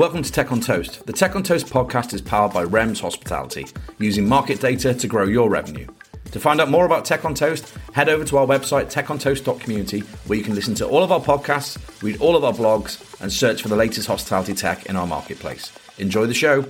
Welcome to Tech on Toast. The Tech on Toast podcast is powered by REMS Hospitality, using market data to grow your revenue. To find out more about Tech on Toast, head over to our website, techontoast.community, where you can listen to all of our podcasts, read all of our blogs, and search for the latest hospitality tech in our marketplace. Enjoy the show.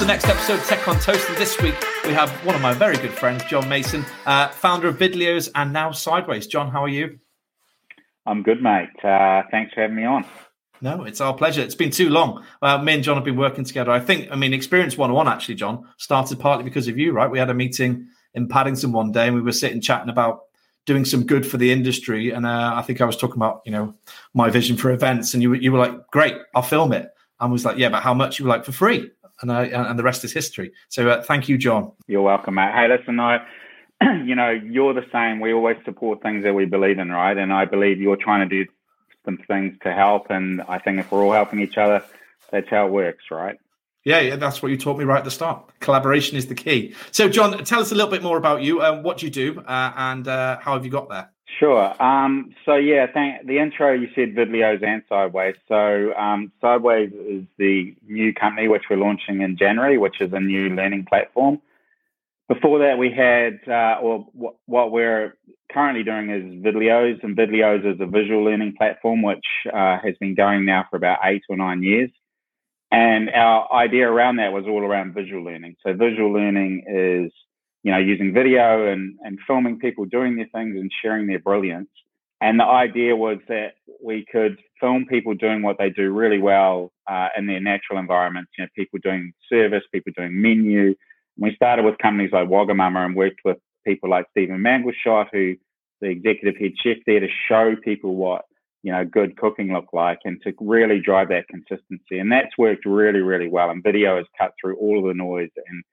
To the next episode of Tech on Toast. And this week we have one of my very good friends, John Mason, uh, founder of Vidleos and now Sideways. John, how are you? I'm good, mate. Uh, thanks for having me on. No, it's our pleasure. It's been too long. Uh, me and John have been working together. I think, I mean, Experience 101 actually, John, started partly because of you, right? We had a meeting in Paddington one day and we were sitting chatting about doing some good for the industry. And uh, I think I was talking about, you know, my vision for events. And you, you were like, great, I'll film it. And was like, yeah, but how much? You were like, for free and I, and the rest is history. So uh, thank you, John. You're welcome, mate. Hey, listen, I, you know, you're the same. We always support things that we believe in, right? And I believe you're trying to do some things to help. And I think if we're all helping each other, that's how it works, right? Yeah, yeah, that's what you taught me right at the start. Collaboration is the key. So, John, tell us a little bit more about you, um, what you do, uh, and uh, how have you got there? Sure. Um, so yeah, thank, the intro you said Vidleos and Sideways. So um, Sideways is the new company which we're launching in January, which is a new learning platform. Before that, we had, uh, or w- what we're currently doing is Vidleos, and Vidleos is a visual learning platform which uh, has been going now for about eight or nine years. And our idea around that was all around visual learning. So visual learning is you know, using video and, and filming people doing their things and sharing their brilliance. And the idea was that we could film people doing what they do really well uh, in their natural environments. You know, people doing service, people doing menu. We started with companies like Wagamama and worked with people like Stephen Mangleshot, who the executive head chef there, to show people what you know good cooking looked like and to really drive that consistency. And that's worked really, really well. And video has cut through all of the noise and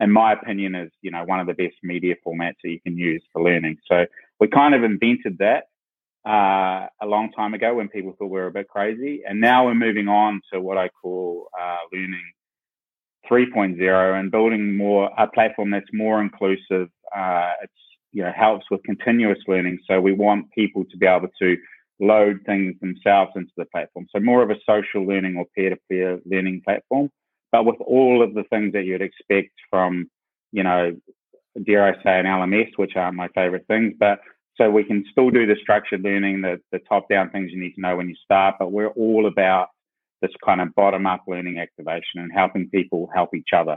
in my opinion, is you know one of the best media formats that you can use for learning. So we kind of invented that uh, a long time ago when people thought we were a bit crazy, and now we're moving on to what I call uh, learning 3.0 and building more a platform that's more inclusive. Uh, it's you know helps with continuous learning. So we want people to be able to load things themselves into the platform. So more of a social learning or peer-to-peer learning platform but with all of the things that you'd expect from, you know, dare I say, an LMS, which aren't my favorite things, but so we can still do the structured learning, the, the top down things you need to know when you start, but we're all about this kind of bottom up learning activation and helping people help each other.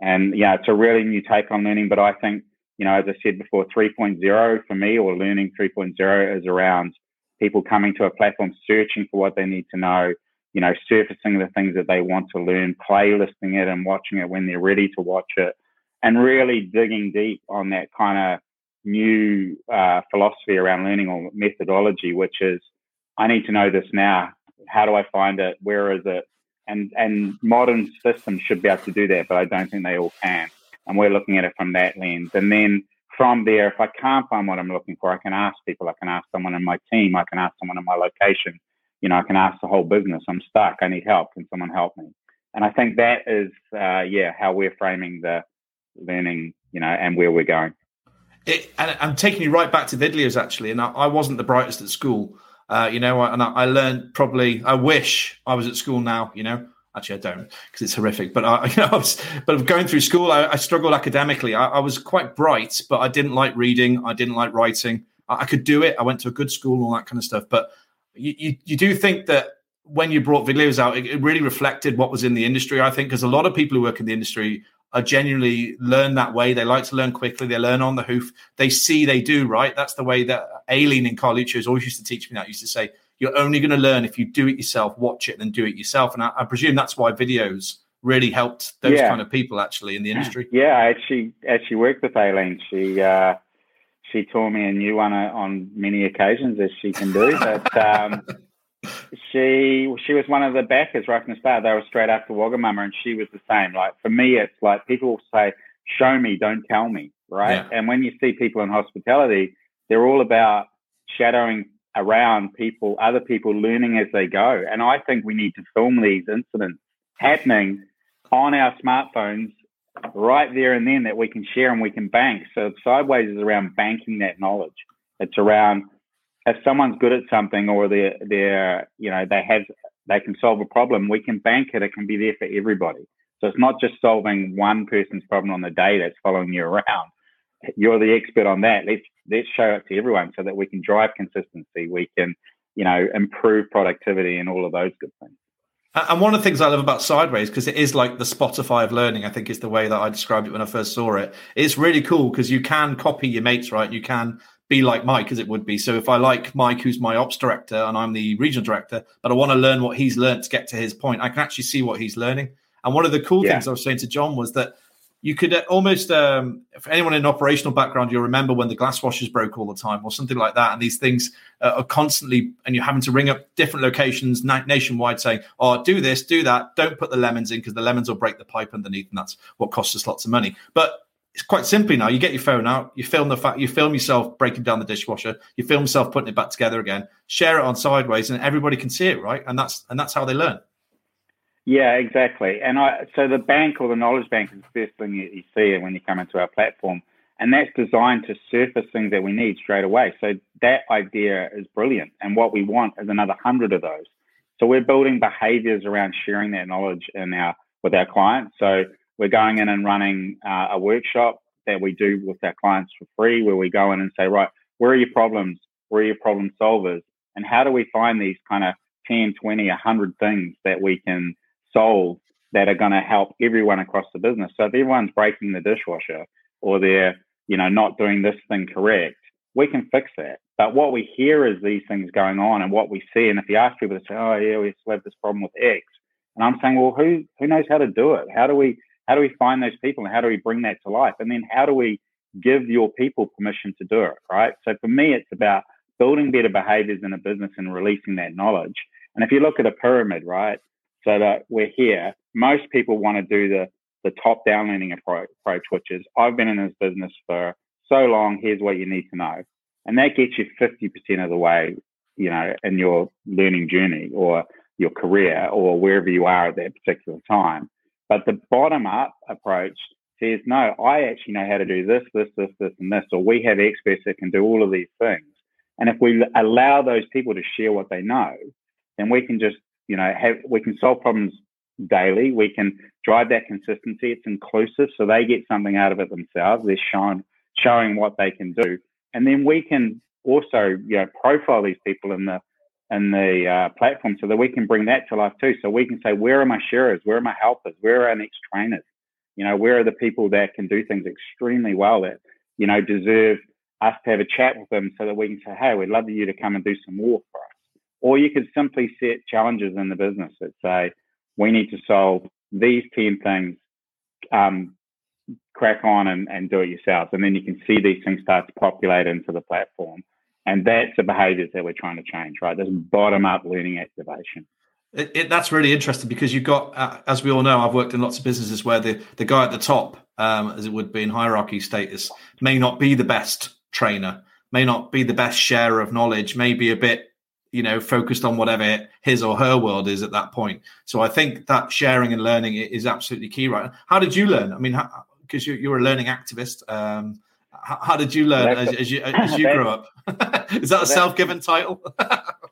And yeah, it's a really new take on learning, but I think, you know, as I said before, 3.0 for me or learning 3.0 is around people coming to a platform, searching for what they need to know, you know, surfacing the things that they want to learn, playlisting it and watching it when they're ready to watch it, and really digging deep on that kind of new uh, philosophy around learning or methodology, which is I need to know this now. How do I find it? Where is it? And and modern systems should be able to do that, but I don't think they all can. And we're looking at it from that lens. And then from there, if I can't find what I'm looking for, I can ask people. I can ask someone in my team. I can ask someone in my location you know, I can ask the whole business, I'm stuck, I need help, can someone help me? And I think that is, uh, yeah, how we're framing the learning, you know, and where we're going. It, and I'm taking you right back to Vidleos actually, and I, I wasn't the brightest at school, uh, you know, and I, I, learned probably. I wish I was at school now, you know. Actually, I don't because it's horrific. But I, you know, I was, but going through school, I, I struggled academically. I, was quite bright, but I didn't like reading. I didn't like writing. I, could do it. I went to a good school, all that kind of stuff. But you, you, you do think that when you brought Vidleos out, it, it really reflected what was in the industry. I think because a lot of people who work in the industry are genuinely learn that way. They like to learn quickly. They learn on the hoof. They see they do right. That's the way that Aileen in Carluccio's always used to teach me that. Used to say you're only going to learn if you do it yourself, watch it, then do it yourself. And I, I presume that's why videos really helped those yeah. kind of people actually in the industry. Yeah, I actually actually worked with Aileen. She uh, she taught me a new one uh, on many occasions, as she can do. But um, she she was one of the backers right from the start. They were straight after Wagamama, and she was the same. Like for me, it's like people say, "Show me, don't tell me." Right? Yeah. And when you see people in hospitality, they're all about shadowing around people, other people learning as they go. And I think we need to film these incidents happening on our smartphones right there and then that we can share and we can bank. So sideways is around banking that knowledge. It's around if someone's good at something or they're they're you know they have they can solve a problem, we can bank it. It can be there for everybody. So it's not just solving one person's problem on the day that's following you around. You're the expert on that. Let's let's show it to everyone so that we can drive consistency. We can, you know, improve productivity and all of those good things. And one of the things I love about Sideways, because it is like the Spotify of learning, I think is the way that I described it when I first saw it. It's really cool because you can copy your mates, right? You can be like Mike, as it would be. So if I like Mike, who's my ops director, and I'm the regional director, but I want to learn what he's learned to get to his point, I can actually see what he's learning. And one of the cool yeah. things I was saying to John was that you could uh, almost, um, for anyone in operational background, you'll remember when the glass washers broke all the time or something like that. And these things uh, are constantly, and you're having to ring up different locations na- nationwide saying, oh, do this, do that. Don't put the lemons in because the lemons will break the pipe underneath. And that's what costs us lots of money. But it's quite simply now. You get your phone out, you film the fact, you film yourself breaking down the dishwasher, you film yourself putting it back together again, share it on sideways, and everybody can see it, right? And that's and that's how they learn. Yeah, exactly. And I, so the bank or the knowledge bank is the first thing you, you see when you come into our platform. And that's designed to surface things that we need straight away. So that idea is brilliant. And what we want is another hundred of those. So we're building behaviors around sharing that knowledge in our with our clients. So we're going in and running uh, a workshop that we do with our clients for free, where we go in and say, right, where are your problems? Where are your problem solvers? And how do we find these kind of 10, 20, 100 things that we can solve that are going to help everyone across the business. So if everyone's breaking the dishwasher or they're, you know, not doing this thing correct, we can fix that. But what we hear is these things going on and what we see. And if you ask people to say, oh yeah, we still have this problem with X. And I'm saying, well, who who knows how to do it? How do we how do we find those people and how do we bring that to life? And then how do we give your people permission to do it? Right. So for me, it's about building better behaviors in a business and releasing that knowledge. And if you look at a pyramid, right, so that we're here. Most people want to do the the top down learning approach, which is I've been in this business for so long. Here's what you need to know, and that gets you fifty percent of the way, you know, in your learning journey or your career or wherever you are at that particular time. But the bottom up approach says, no, I actually know how to do this, this, this, this, and this, or we have experts that can do all of these things. And if we allow those people to share what they know, then we can just you know, have, we can solve problems daily. We can drive that consistency. It's inclusive, so they get something out of it themselves. They're showing showing what they can do, and then we can also, you know, profile these people in the in the uh, platform so that we can bring that to life too. So we can say, where are my sharers? Where are my helpers? Where are our next trainers? You know, where are the people that can do things extremely well that you know deserve us to have a chat with them so that we can say, hey, we'd love you to come and do some more for us. Or you could simply set challenges in the business that say, we need to solve these 10 things, um, crack on and, and do it yourselves. And then you can see these things start to populate into the platform. And that's the behaviors that we're trying to change, right? This bottom up learning activation. It, it, that's really interesting because you've got, uh, as we all know, I've worked in lots of businesses where the, the guy at the top, um, as it would be in hierarchy status, may not be the best trainer, may not be the best sharer of knowledge, may be a bit you know focused on whatever his or her world is at that point. So i think that sharing and learning is absolutely key right? How did you learn? I mean because you, you're a learning activist um, how, how, did you learn as, as, you as you grew up? Is that a self-given title?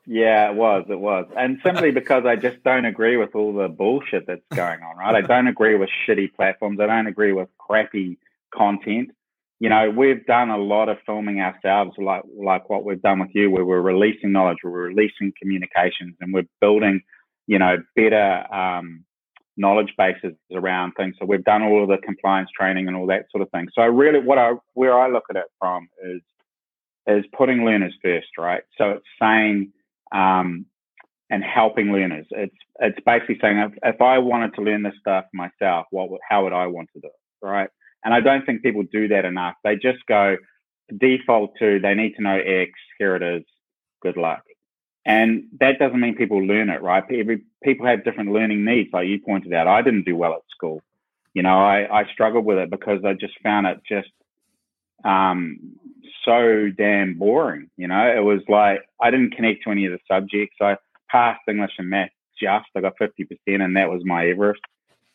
Yeah it was it was. And simply because i just don't agree with all the bullshit that's going on right? I don't agree with shitty platforms. I don't agree with crappy content you know, we've done a lot of filming ourselves, like like what we've done with you, where we're releasing knowledge, we're releasing communications, and we're building, you know, better um, knowledge bases around things. So we've done all of the compliance training and all that sort of thing. So really, what I where I look at it from is is putting learners first, right? So it's saying um, and helping learners. It's it's basically saying if, if I wanted to learn this stuff myself, what how would I want to do it, right? And I don't think people do that enough. They just go default to they need to know X, here it is, good luck. And that doesn't mean people learn it, right? Every, people have different learning needs, like you pointed out. I didn't do well at school. You know, I, I struggled with it because I just found it just um, so damn boring. You know, it was like I didn't connect to any of the subjects. I passed English and math just. I got fifty percent, and that was my Everest.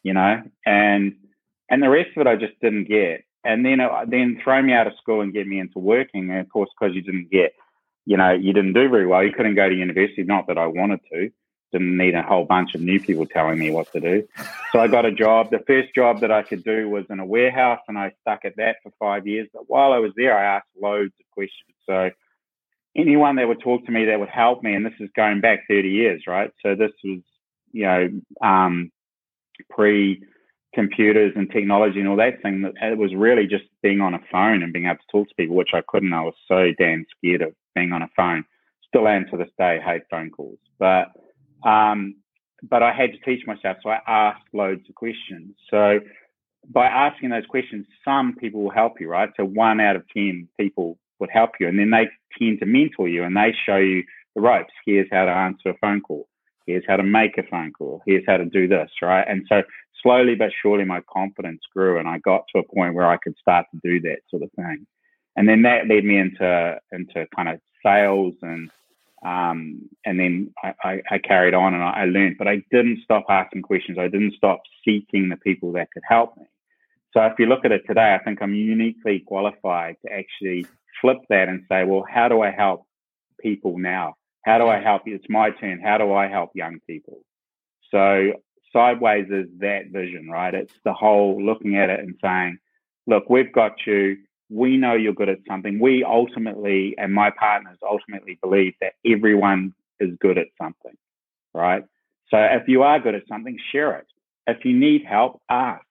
You know, and and the rest of it I just didn't get. And then uh, then throw me out of school and get me into working. And of course, because you didn't get, you know, you didn't do very well. You couldn't go to university. Not that I wanted to. Didn't need a whole bunch of new people telling me what to do. So I got a job. The first job that I could do was in a warehouse, and I stuck at that for five years. But while I was there, I asked loads of questions. So anyone that would talk to me that would help me, and this is going back 30 years, right? So this was, you know, um, pre computers and technology and all that thing. It was really just being on a phone and being able to talk to people, which I couldn't. I was so damn scared of being on a phone. Still am to this day, hate phone calls. But um, but I had to teach myself, so I asked loads of questions. So by asking those questions, some people will help you, right? So one out of ten people would help you, and then they tend to mentor you and they show you the ropes. Here's how to answer a phone call. Here's how to make a phone call. Here's how to do this, right? And so slowly but surely my confidence grew and I got to a point where I could start to do that sort of thing. And then that led me into into kind of sales and um, and then I, I, I, carried on and I, I learned, but I didn't stop asking questions. I didn't stop seeking the people that could help me. So if you look at it today, I think I'm uniquely qualified to actually flip that and say, well, how do I help people now? How do I help? It's my turn. How do I help young people? So sideways is that vision, right? It's the whole looking at it and saying, look, we've got you. We know you're good at something. We ultimately, and my partners ultimately believe that everyone is good at something, right? So if you are good at something, share it. If you need help, ask,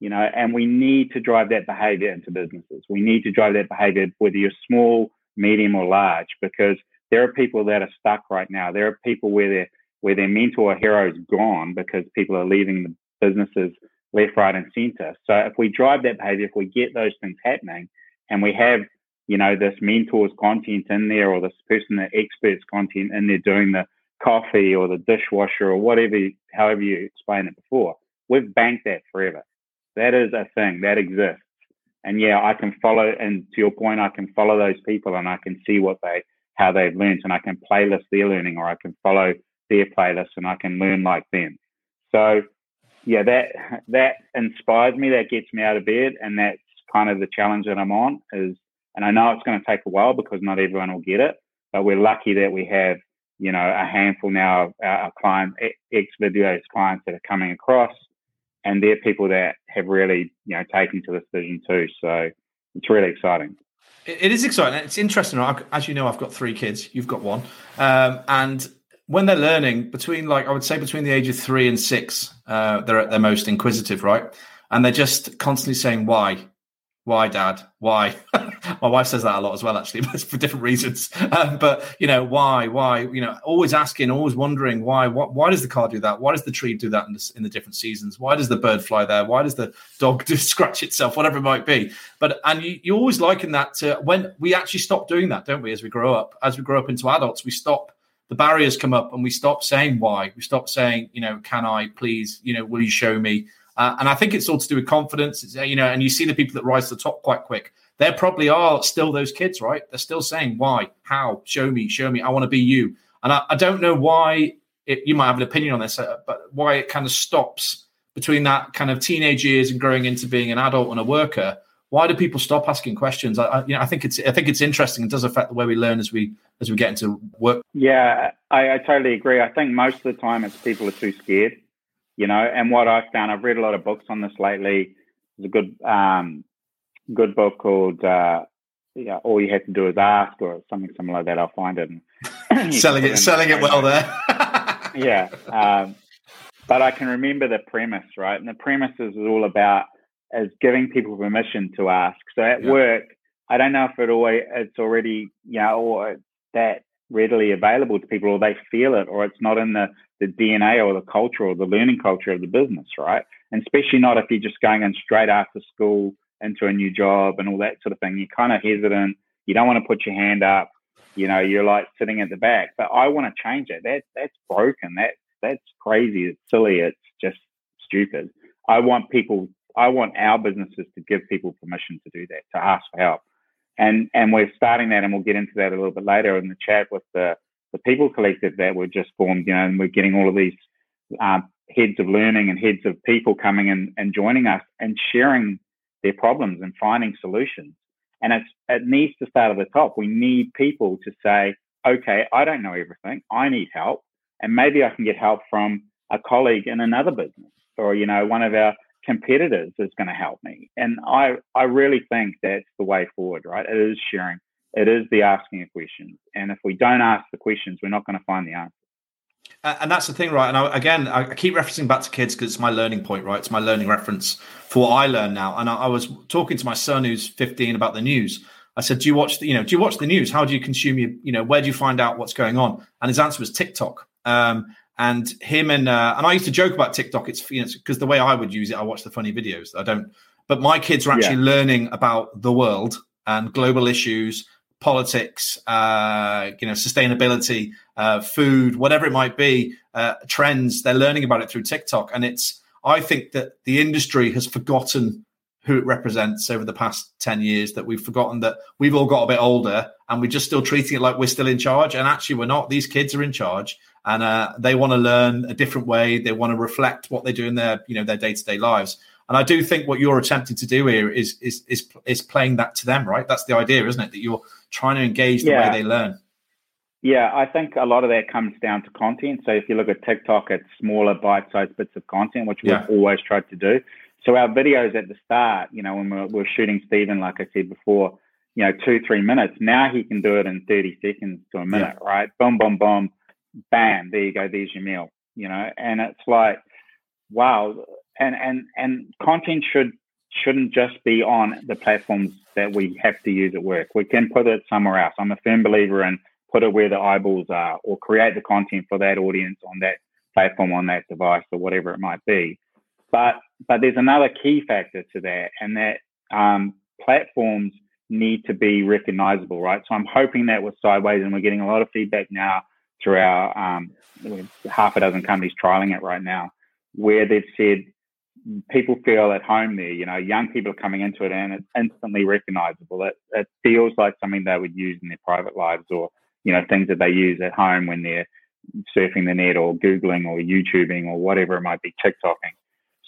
you know, and we need to drive that behavior into businesses. We need to drive that behavior, whether you're small, medium, or large, because there are people that are stuck right now. There are people where they're where their mentor or hero is gone because people are leaving the businesses left, right, and center. So if we drive that behavior, if we get those things happening, and we have you know this mentor's content in there, or this person that experts content in there doing the coffee or the dishwasher or whatever, however you explain it before, we've banked that forever. That is a thing that exists. And yeah, I can follow, and to your point, I can follow those people and I can see what they, how they've learned, and I can playlist their learning, or I can follow their playlist and I can learn like them. So yeah, that that inspires me. That gets me out of bed, and that's kind of the challenge that I'm on. Is and I know it's going to take a while because not everyone will get it, but we're lucky that we have you know a handful now of our clients, ex videos clients that are coming across, and they're people that have really you know taken to this vision too. So it's really exciting. It is exciting. It's interesting. As you know, I've got three kids. You've got one, um, and when they're learning between like I would say between the age of three and six, uh, they're at their most inquisitive, right? And they're just constantly saying why, why, dad, why. My wife says that a lot as well, actually, but for different reasons. Um, but you know, why, why? You know, always asking, always wondering why. What, why does the car do that? Why does the tree do that in the, in the different seasons? Why does the bird fly there? Why does the dog do scratch itself? Whatever it might be. But and you, you always liken that to when we actually stop doing that, don't we? As we grow up, as we grow up into adults, we stop the barriers come up and we stop saying why. We stop saying, you know, can I please, you know, will you show me? Uh, and I think it's all to do with confidence. It's, you know, and you see the people that rise to the top quite quick. There probably are still those kids, right? They're still saying why, how, show me, show me. I want to be you. And I, I don't know why it, you might have an opinion on this, uh, but why it kind of stops between that kind of teenage years and growing into being an adult and a worker why do people stop asking questions? I, I, you know, I think it's I think it's interesting. It does affect the way we learn as we as we get into work. Yeah, I, I totally agree. I think most of the time it's people are too scared, you know. And what I've found, I've read a lot of books on this lately. There's a good um, good book called uh, yeah, All You Have to Do Is Ask, or something similar like that. I'll find it. selling it, selling it well there. yeah, um, but I can remember the premise, right? And the premise is all about as giving people permission to ask. So at yeah. work, I don't know if it always it's already you know or that readily available to people, or they feel it, or it's not in the the DNA or the culture or the learning culture of the business, right? And especially not if you're just going in straight after school into a new job and all that sort of thing. You're kind of hesitant. You don't want to put your hand up. You know, you're like sitting at the back. But I want to change it. That that's broken. That that's crazy. It's silly. It's just stupid. I want people I want our businesses to give people permission to do that, to ask for help. And and we're starting that, and we'll get into that a little bit later in the chat with the the people collective that we're just formed. You know, and we're getting all of these um, heads of learning and heads of people coming in and joining us and sharing their problems and finding solutions. And it's, it needs to start at the top. We need people to say, okay, I don't know everything. I need help. And maybe I can get help from a colleague in another business or, you know, one of our competitors is going to help me. And I, I really think that's the way forward, right? It is sharing. It is the asking of questions. And if we don't ask the questions, we're not going to find the answer. And that's the thing, right? And I, again, I keep referencing back to kids because it's my learning point, right? It's my learning reference for what I learn now. And I, I, was talking to my son who's 15 about the news. I said, "Do you watch? The, you know, do you watch the news? How do you consume your? You know, where do you find out what's going on?" And his answer was TikTok. Um, and him and uh, and I used to joke about TikTok. It's you know because the way I would use it, I watch the funny videos. I don't. But my kids are actually yeah. learning about the world and global issues politics, uh, you know, sustainability, uh, food, whatever it might be, uh, trends. They're learning about it through TikTok, and it's. I think that the industry has forgotten who it represents over the past 10 years that we've forgotten that we've all got a bit older and we're just still treating it like we're still in charge and actually we're not these kids are in charge and uh, they want to learn a different way they want to reflect what they do in their you know their day-to-day lives and i do think what you're attempting to do here is is is, is playing that to them right that's the idea isn't it that you're trying to engage the yeah. way they learn. Yeah, I think a lot of that comes down to content. So if you look at TikTok, it's smaller bite-sized bits of content, which we've always tried to do. So our videos at the start, you know, when we're, we're shooting Stephen, like I said before, you know, two, three minutes. Now he can do it in 30 seconds to a minute, yeah. right? Boom, boom, boom, bam, there you go, there's your meal, you know, and it's like, wow. And, and, and content should shouldn't just be on the platforms that we have to use at work. We can put it somewhere else. I'm a firm believer in put it where the eyeballs are or create the content for that audience on that platform, on that device, or whatever it might be. But but there's another key factor to that, and that um, platforms need to be recognizable, right? So I'm hoping that with Sideways, and we're getting a lot of feedback now through our um, half a dozen companies trialing it right now, where they've said people feel at home there. You know, young people are coming into it and it's instantly recognizable. It, it feels like something they would use in their private lives or, you know, things that they use at home when they're surfing the net or Googling or YouTubing or whatever it might be, TikToking.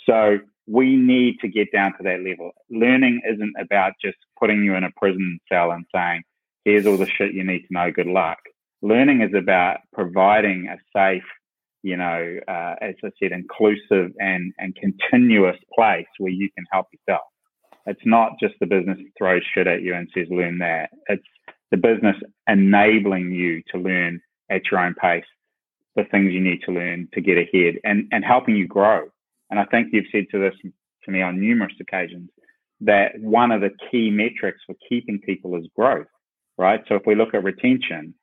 So we need to get down to that level. Learning isn't about just putting you in a prison cell and saying, here's all the shit you need to know, good luck. Learning is about providing a safe, you know, uh, as I said, inclusive and, and continuous place where you can help yourself. It's not just the business throws shit at you and says, learn that. It's the business enabling you to learn at your own pace the things you need to learn to get ahead and, and helping you grow. And I think you've said to this to me on numerous occasions that one of the key metrics for keeping people is growth, right? So if we look at retention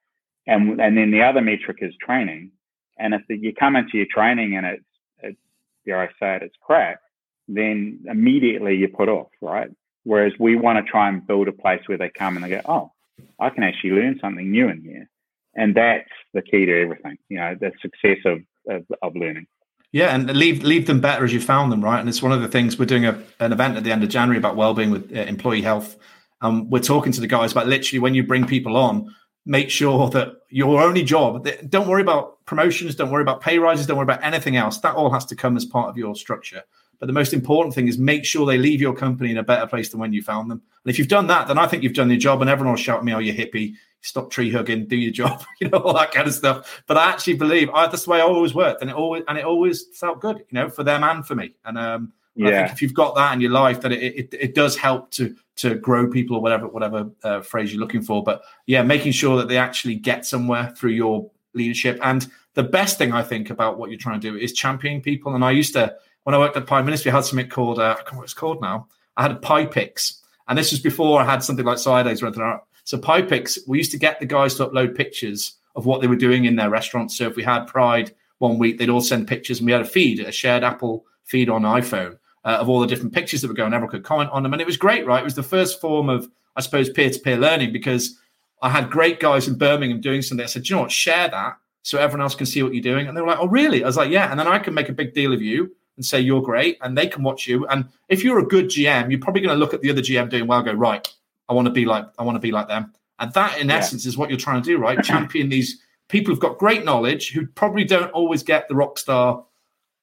and, and then the other metric is training, and if you come into your training and it's, it's dare I say it, it's crap, then immediately you put off, right? Whereas we want to try and build a place where they come and they go, oh, I can actually learn something new in here. And that's the key to everything, you know, the success of, of, of learning. Yeah, and leave leave them better as you found them, right? And it's one of the things we're doing a, an event at the end of January about well-being with uh, employee health. Um, we're talking to the guys about literally when you bring people on, make sure that your only job don't worry about promotions don't worry about pay rises don't worry about anything else that all has to come as part of your structure but the most important thing is make sure they leave your company in a better place than when you found them and if you've done that then i think you've done your job and everyone will shout at me oh you hippie stop tree hugging do your job you know all that kind of stuff but i actually believe I, that's the way i always worked and it always and it always felt good you know for them and for me and um yeah. I think if you've got that in your life, that it, it, it does help to to grow people or whatever whatever uh, phrase you're looking for. But yeah, making sure that they actually get somewhere through your leadership. And the best thing I think about what you're trying to do is championing people. And I used to when I worked at Prime Ministry, I had something called uh, I can't what it's called now. I had a pie picks, and this was before I had something like Sideways or anything. Like so picks, we used to get the guys to upload pictures of what they were doing in their restaurants. So if we had Pride one week, they'd all send pictures, and we had a feed, a shared Apple feed on iPhone uh, of all the different pictures that were going. Everyone could comment on them, and it was great, right? It was the first form of, I suppose, peer-to-peer learning because I had great guys in Birmingham doing something. I said, you know what, share that so everyone else can see what you're doing. And they were like, oh, really? I was like, yeah. And then I can make a big deal of you. and say you're great, and they can watch you. And if you're a good GM, you're probably going to look at the other GM doing well, go right. I want to be like I want to be like them, and that in yeah. essence is what you're trying to do, right? Champion these people who've got great knowledge who probably don't always get the rock star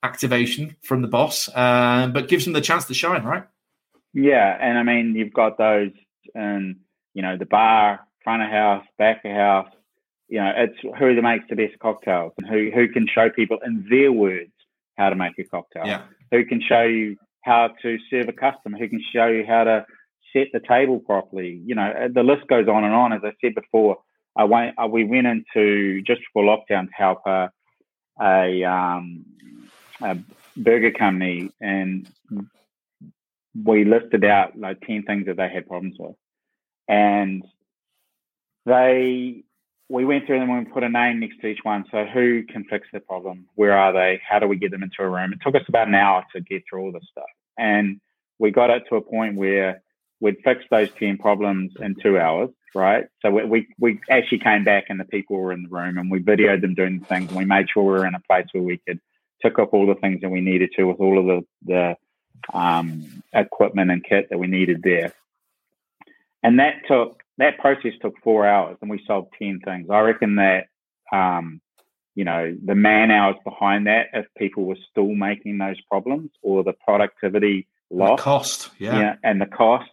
activation from the boss, uh, but gives them the chance to shine, right? Yeah, and I mean you've got those and you know the bar, front of house, back of house. You know, it's who makes the best cocktails and who who can show people in their words how to make a cocktail. Yeah. Who can show you how to serve a customer? Who can show you how to set the table properly? You know, the list goes on and on. As I said before, I went, uh, we went into just before lockdown to help a, a, um, a burger company, and we listed out like ten things that they had problems with, and they we went through them and we put a name next to each one. So who can fix the problem? Where are they? How do we get them into a room? It took us about an hour to get through all this stuff, and we got it to a point where we'd fixed those ten problems in two hours right? So we, we, we actually came back and the people were in the room and we videoed them doing the things and we made sure we were in a place where we could tick off all the things that we needed to with all of the, the um, equipment and kit that we needed there. And that took, that process took four hours and we solved 10 things. I reckon that, um, you know, the man hours behind that, if people were still making those problems or the productivity loss, the cost, yeah. yeah, and the cost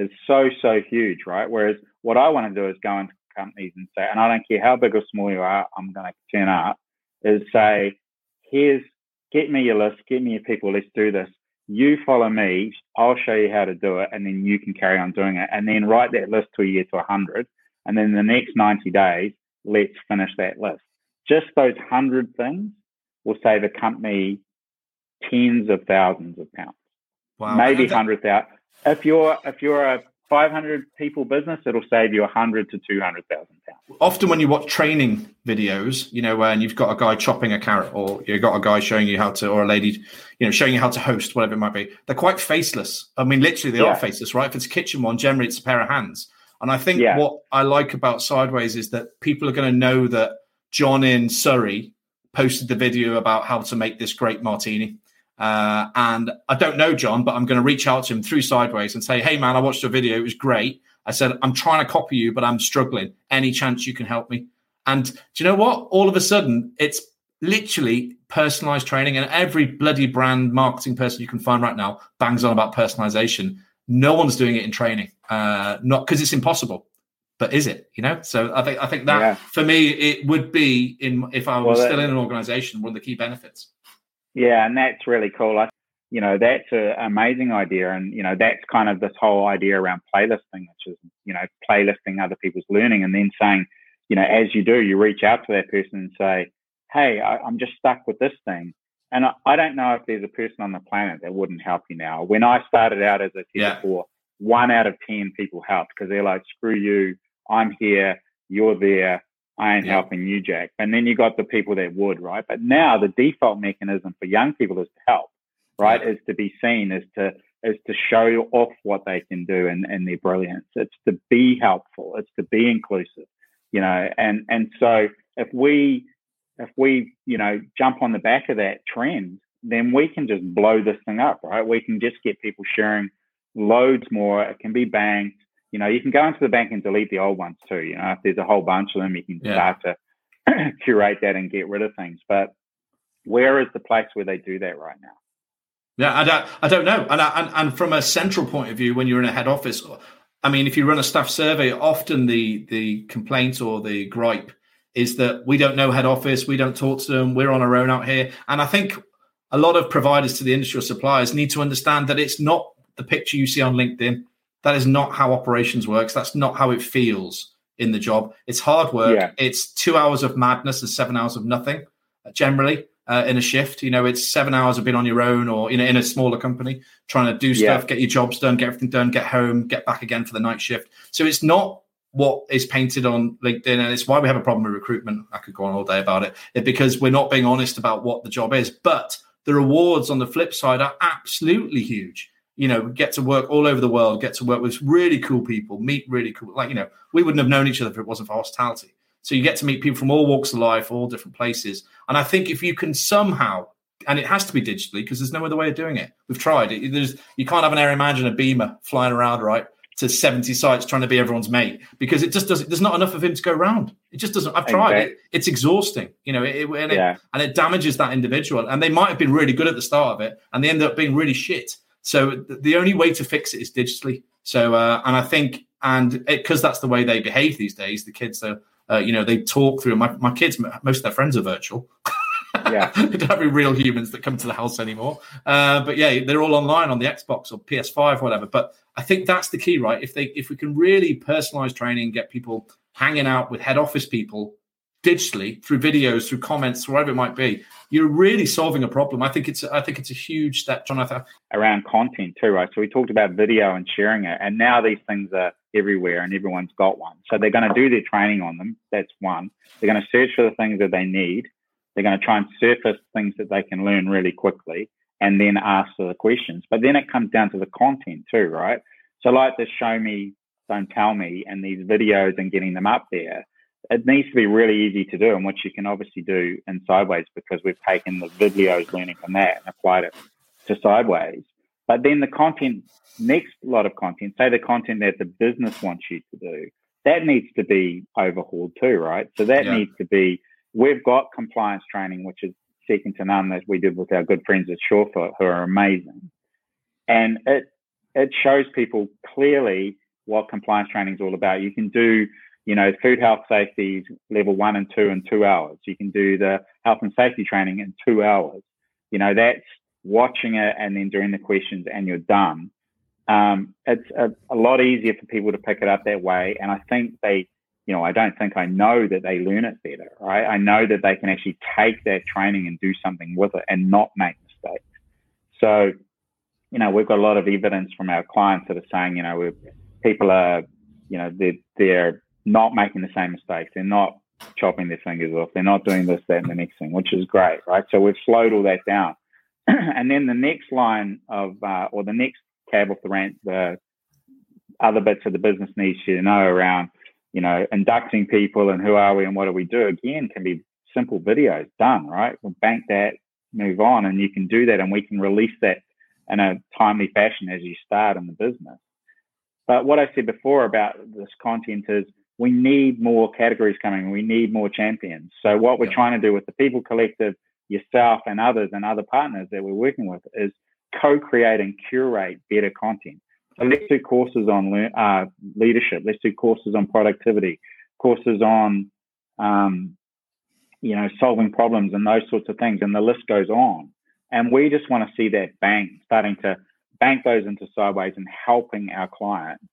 is so so huge, right? Whereas what I want to do is go into companies and say, and I don't care how big or small you are, I'm going to turn up, is say, here's, get me your list, get me your people, let's do this. You follow me, I'll show you how to do it, and then you can carry on doing it. And then write that list to a year to 100. And then the next 90 days, let's finish that list. Just those 100 things will save a company tens of thousands of pounds. Wow. Maybe 100,000. If you're if you're a 500 people business, it'll save you 100 to 200,000 pounds. Often, when you watch training videos, you know, when you've got a guy chopping a carrot, or you've got a guy showing you how to, or a lady, you know, showing you how to host, whatever it might be, they're quite faceless. I mean, literally, they yeah. are faceless, right? If it's a kitchen one, generally it's a pair of hands. And I think yeah. what I like about Sideways is that people are going to know that John in Surrey posted the video about how to make this great martini. Uh, and I don't know John, but I'm going to reach out to him through Sideways and say, "Hey, man, I watched your video. It was great." I said, "I'm trying to copy you, but I'm struggling. Any chance you can help me?" And do you know what? All of a sudden, it's literally personalized training, and every bloody brand marketing person you can find right now bangs on about personalization. No one's doing it in training, uh, not because it's impossible but is it you know so i think i think that yeah. for me it would be in if i was well, still in an organization one of the key benefits yeah, and that's really cool. I, you know, that's an amazing idea, and you know, that's kind of this whole idea around playlisting, which is you know, playlisting other people's learning, and then saying, you know, as you do, you reach out to that person and say, hey, I, am just stuck with this thing. And I, I, don't know if there's a person on the planet that wouldn't help you now. When I started out, as I said yeah. before, one out of 10 people helped because they're like, screw you, I'm here, you're there, I ain't yeah. helping you, Jack. And then you got the people that would, right? But now the default mechanism for young people is to help, right? Yeah. Is to be seen, is to is to show off what they can do and, and their brilliance. It's to be helpful. It's to be inclusive, you know. And and so if we if we you know jump on the back of that trend, then we can just blow this thing up, right? We can just get people sharing loads more. It can be banked you know, you can go into the bank and delete the old ones too. You know, if there's a whole bunch of them, you can yeah. start to curate that and get rid of things. But where is the place where they do that right now? Yeah, I don't, I don't know. And, and, and from a central point of view, when you're in a head office, I mean, if you run a staff survey, often the the complaint or the gripe is that we don't know head office, we don't talk to them, we're on our own out here. And I think a lot of providers to the industry or suppliers need to understand that it's not the picture you see on LinkedIn. That is not how operations works. That's not how it feels in the job. It's hard work. Yeah. It's two hours of madness and seven hours of nothing. Uh, generally, uh, in a shift, you know, it's seven hours of being on your own or you know in a smaller company trying to do stuff, yeah. get your jobs done, get everything done, get home, get back again for the night shift. So it's not what is painted on LinkedIn, and it's why we have a problem with recruitment. I could go on all day about it, it because we're not being honest about what the job is. But the rewards on the flip side are absolutely huge you know, get to work all over the world, get to work with really cool people, meet really cool, like, you know, we wouldn't have known each other if it wasn't for hospitality. So you get to meet people from all walks of life, all different places. And I think if you can somehow and it has to be digitally because there's no other way of doing it. We've tried. It, there's you can't have an air imagine a beamer flying around, right? To 70 sites trying to be everyone's mate because it just doesn't there's not enough of him to go around it just doesn't i've tried it it's exhausting you know it, and, yeah. it, and it damages that individual and they might have been really good at the start of it and they end up being really shit so the only way to fix it is digitally so uh, and i think and because that's the way they behave these days the kids are uh, you know they talk through my, my kids most of their friends are virtual yeah, they don't have any real humans that come to the house anymore. Uh, but yeah, they're all online on the Xbox or PS5 or whatever. But I think that's the key, right? If they if we can really personalize training, get people hanging out with head office people digitally through videos, through comments, whatever it might be, you're really solving a problem. I think it's I think it's a huge step, Jonathan. Around content too, right? So we talked about video and sharing it, and now these things are everywhere, and everyone's got one. So they're going to do their training on them. That's one. They're going to search for the things that they need. They're going to try and surface things that they can learn really quickly and then ask the questions. But then it comes down to the content too, right? So like the show me, don't tell me, and these videos and getting them up there, it needs to be really easy to do, and which you can obviously do in Sideways because we've taken the videos learning from that and applied it to Sideways. But then the content, next lot of content, say the content that the business wants you to do, that needs to be overhauled too, right? So that yeah. needs to be We've got compliance training, which is second to none that we did with our good friends at Surefoot, who are amazing. And it it shows people clearly what compliance training is all about. You can do, you know, food health safety level one and two in two hours. You can do the health and safety training in two hours. You know, that's watching it and then doing the questions and you're done. Um, it's a, a lot easier for people to pick it up that way. And I think they you know, I don't think I know that they learn it better, right? I know that they can actually take that training and do something with it and not make mistakes. So, you know, we've got a lot of evidence from our clients that are saying, you know, people are, you know, they're, they're not making the same mistakes. They're not chopping their fingers off. They're not doing this, that, and the next thing, which is great, right? So we've slowed all that down. and then the next line of, uh, or the next cab off the the other bits of the business needs you to know around you know, inducting people and who are we and what do we do again can be simple videos done, right? We'll bank that, move on, and you can do that and we can release that in a timely fashion as you start in the business. But what I said before about this content is we need more categories coming. We need more champions. So what we're yeah. trying to do with the People Collective, yourself and others and other partners that we're working with is co-create and curate better content. So let's do courses on uh, leadership. Let's do courses on productivity, courses on, um, you know, solving problems and those sorts of things. And the list goes on. And we just want to see that bank starting to bank those into Sideways and helping our clients.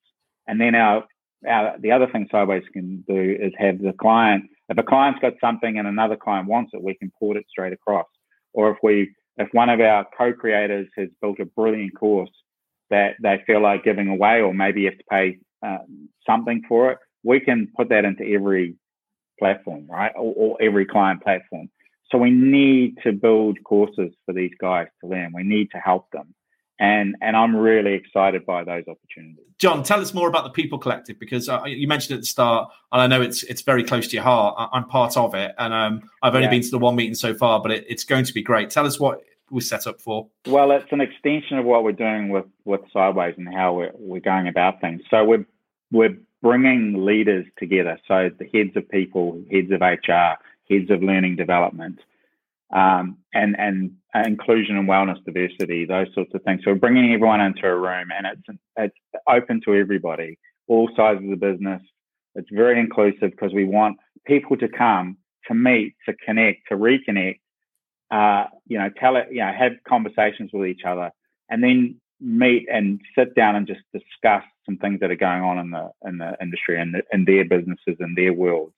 And then our, our the other thing Sideways can do is have the client. If a client's got something and another client wants it, we can port it straight across. Or if we if one of our co-creators has built a brilliant course that they feel like giving away, or maybe you have to pay uh, something for it, we can put that into every platform, right? Or, or, every client platform. So we need to build courses for these guys to learn. We need to help them. And, and I'm really excited by those opportunities. John, tell us more about the People Collective because uh, you mentioned at the start, and I know it's it's very close to your heart. I, am part of it, and um, I've only yeah. been to the one meeting so far, but it, it's going to be great. Tell us what we're set up for? Well, it's an extension of what we're doing with, with Sideways and how we're, we're going about things. So we're, we're bringing leaders together. So the heads of people, heads of HR, heads of learning development, um, and, and inclusion and wellness diversity, those sorts of things. So we're bringing everyone into a room and it's, it's open to everybody, all sizes of the business. It's very inclusive because we want people to come to meet, to connect, to reconnect, uh, you know, tell it, you know, have conversations with each other, and then meet and sit down and just discuss some things that are going on in the in the industry and in their businesses and their worlds,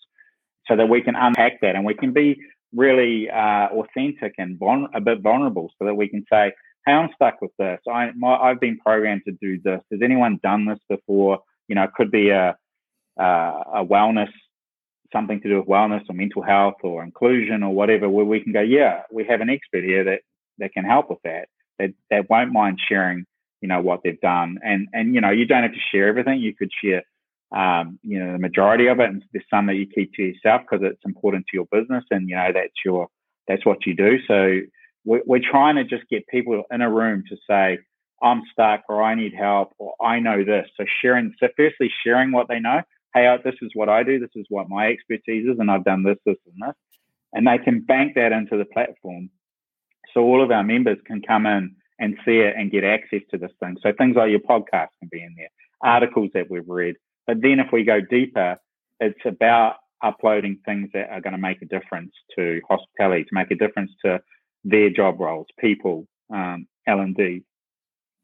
so that we can unpack that and we can be really uh, authentic and vul- a bit vulnerable, so that we can say, "Hey, I'm stuck with this. I I've been programmed to do this. Has anyone done this before? You know, it could be a a wellness something to do with wellness or mental health or inclusion or whatever, where we can go, yeah, we have an expert here that, that can help with that, that, that won't mind sharing, you know, what they've done. And, and, you know, you don't have to share everything. You could share, um, you know, the majority of it. And there's some that you keep to yourself because it's important to your business and, you know, that's your, that's what you do. So, we're, we're trying to just get people in a room to say, I'm stuck or I need help or I know this. So sharing, so firstly, sharing what they know. Hey, this is what I do. This is what my expertise is. And I've done this, this, and this. And they can bank that into the platform. So all of our members can come in and see it and get access to this thing. So things like your podcast can be in there, articles that we've read. But then if we go deeper, it's about uploading things that are going to make a difference to hospitality, to make a difference to their job roles, people, um, L&D,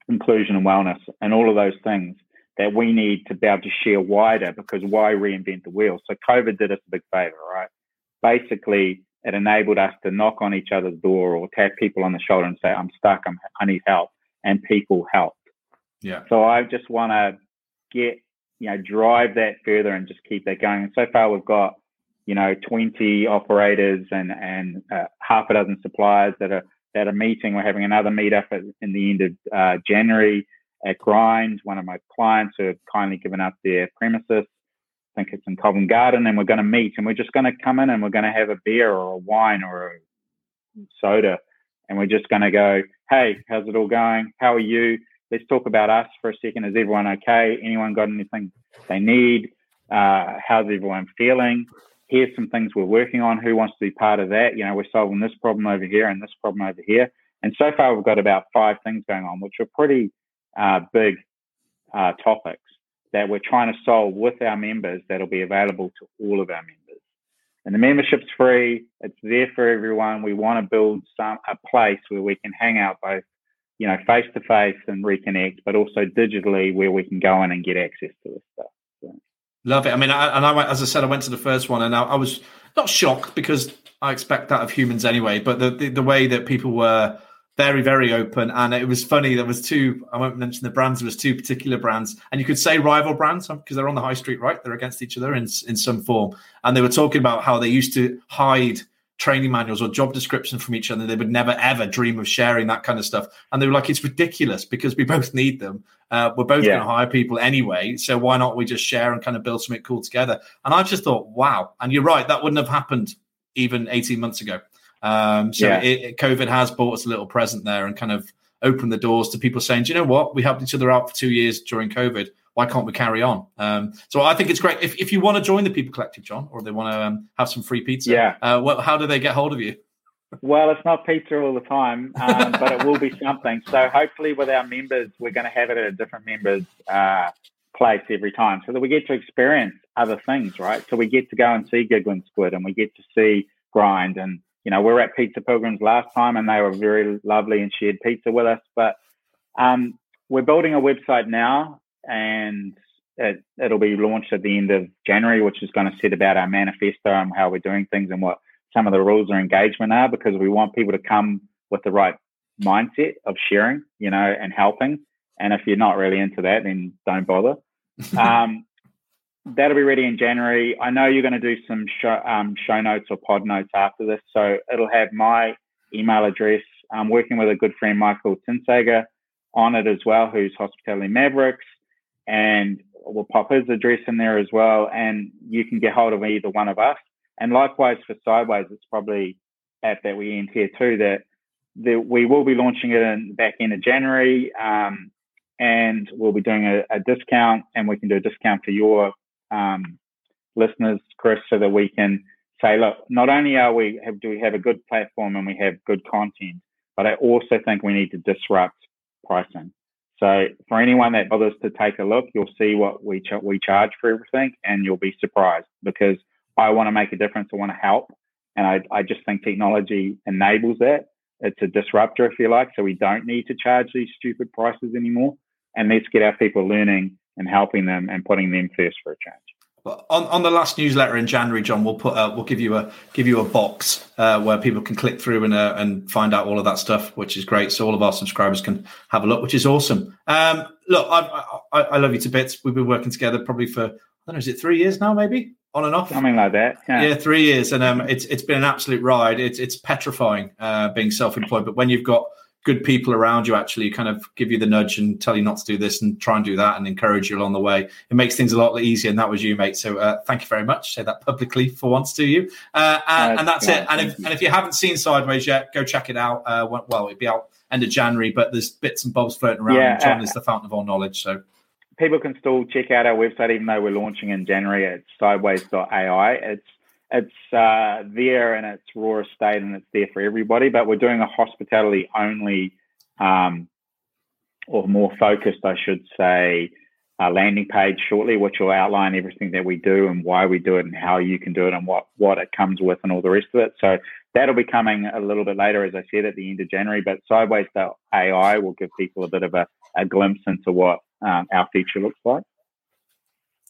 inclusion and wellness, and all of those things that we need to be able to share wider because why reinvent the wheel? So COVID did us a big favor, right? Basically, it enabled us to knock on each other's door or tap people on the shoulder and say, I'm stuck, I'm, I need help. And people helped. Yeah. So I just want to get, you know, drive that further and just keep that going. And so far we've got, you know, 20 operators and, and uh, half a dozen suppliers that are, that are meeting. We're having another meetup at, in the end of uh, January at Grind, one of my clients who have kindly given up their premises I think it's in Covent Garden, and we're going to meet, and we're just going to come in and we're going to have a beer or a wine or a soda, and we're just going to go, hey, how's it all going? How are you? Let's talk about us for a second. Is everyone okay? Anyone got anything they need? Uh, how's everyone feeling? Here's some things we're working on. Who wants to be part of that? You know, we're solving this problem over here and this problem over here. And so far, we've got about five things going on, which are pretty uh, big uh, topics that we're trying to solve with our members that'll be available to all of our members. And the membership's free. It's there for everyone. We want to build some a place where we can hang out both, you know, face to face and reconnect, but also digitally where we can go in and get access to this stuff. So. Love it. I mean, I, and I went, as I said, I went to the first one, and I, I was not shocked because I expect that of humans anyway. But the, the, the way that people were very very open and it was funny there was two i won't mention the brands there was two particular brands and you could say rival brands because they're on the high street right they're against each other in, in some form and they were talking about how they used to hide training manuals or job descriptions from each other they would never ever dream of sharing that kind of stuff and they were like it's ridiculous because we both need them uh, we're both yeah. going to hire people anyway so why not we just share and kind of build something cool together and i just thought wow and you're right that wouldn't have happened even 18 months ago um, so yeah. it, it, COVID has bought us a little present there and kind of opened the doors to people saying, do you know what? We helped each other out for two years during COVID. Why can't we carry on? Um, so I think it's great. If, if you want to join the People Collective, John, or they want to um, have some free pizza, yeah. Uh, well, how do they get hold of you? Well, it's not pizza all the time, um, but it will be something. So hopefully, with our members, we're going to have it at a different members' uh, place every time, so that we get to experience other things, right? So we get to go and see Giggling Squid, and we get to see Grind, and you know, we were at Pizza Pilgrims last time and they were very lovely and shared pizza with us. But um, we're building a website now and it, will be launched at the end of January, which is going to set about our manifesto and how we're doing things and what some of the rules of engagement are because we want people to come with the right mindset of sharing, you know, and helping. And if you're not really into that, then don't bother. um, that'll be ready in January. I know you're going to do some show, um, show notes or pod notes after this, so it'll have my email address. I'm working with a good friend, Michael Tingsager, on it as well, who's Hospitality Mavericks, and we'll pop his address in there as well. And you can get hold of either one of us. And likewise for Sideways, it's probably at that we end here too that the, we will be launching it in back end of January. Um, and we'll be doing a, a, discount and we can do a discount for your um, listeners, Chris, so that we can say, look, not only are we have, do we have a good platform and we have good content, but I also think we need to disrupt pricing. So for anyone that bothers to take a look, you'll see what we ch- we charge for everything, and you'll be surprised because I want to make a difference. I want to help, and I, I just think technology enables that. It's a disruptor, if you like. So we don't need to charge these stupid prices anymore, and let's get our people learning and helping them and putting them first for a change. On, on the last newsletter in January, John, we'll put uh, we'll give you a give you a box uh, where people can click through and uh, and find out all of that stuff, which is great. So all of our subscribers can have a look, which is awesome. Um, look, I, I, I love you to bits. We've been working together probably for I don't know, is it three years now, maybe on and off, something like that. Yeah, yeah three years, and um, it's it's been an absolute ride. It's it's petrifying uh, being self employed, but when you've got good people around you actually kind of give you the nudge and tell you not to do this and try and do that and encourage you along the way. It makes things a lot easier. And that was you, mate. So uh, thank you very much. Say that publicly for once to you. Uh, and, and, that's it. And if, and if you haven't seen Sideways yet, go check it out. Uh, well, it'll be out end of January, but there's bits and bobs floating around. Yeah, John uh, is the fountain of all knowledge. So people can still check out our website, even though we're launching in January at sideways.ai. It's it's uh, there in its raw state and it's there for everybody. But we're doing a hospitality only, um, or more focused, I should say, uh, landing page shortly, which will outline everything that we do and why we do it and how you can do it and what what it comes with and all the rest of it. So that'll be coming a little bit later, as I said, at the end of January. But sideways, the AI will give people a bit of a, a glimpse into what um, our future looks like.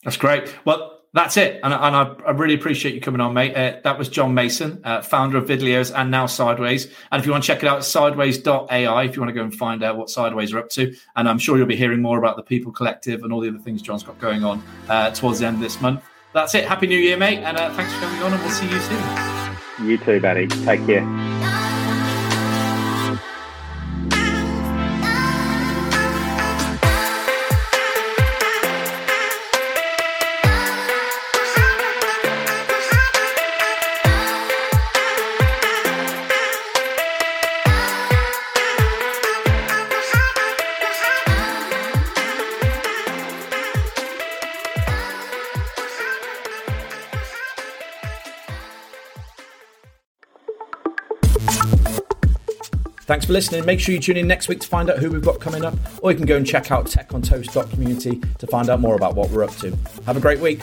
That's great. Well, that's it. And, and I, I, really appreciate you coming on, mate. Uh, that was John Mason, uh, founder of Vidleos and now Sideways. And if you want to check it out, sideways.ai, if you want to go and find out what Sideways are up to. And I'm sure you'll be hearing more about the People Collective and all the other things John's got going on uh, towards the end of this month. That's it. Happy New Year, mate. And uh, thanks for coming on, and we'll see you soon. You too, buddy. Take care. Listening. Make sure you tune in next week to find out who we've got coming up, or you can go and check out techontoast.community to find out more about what we're up to. Have a great week.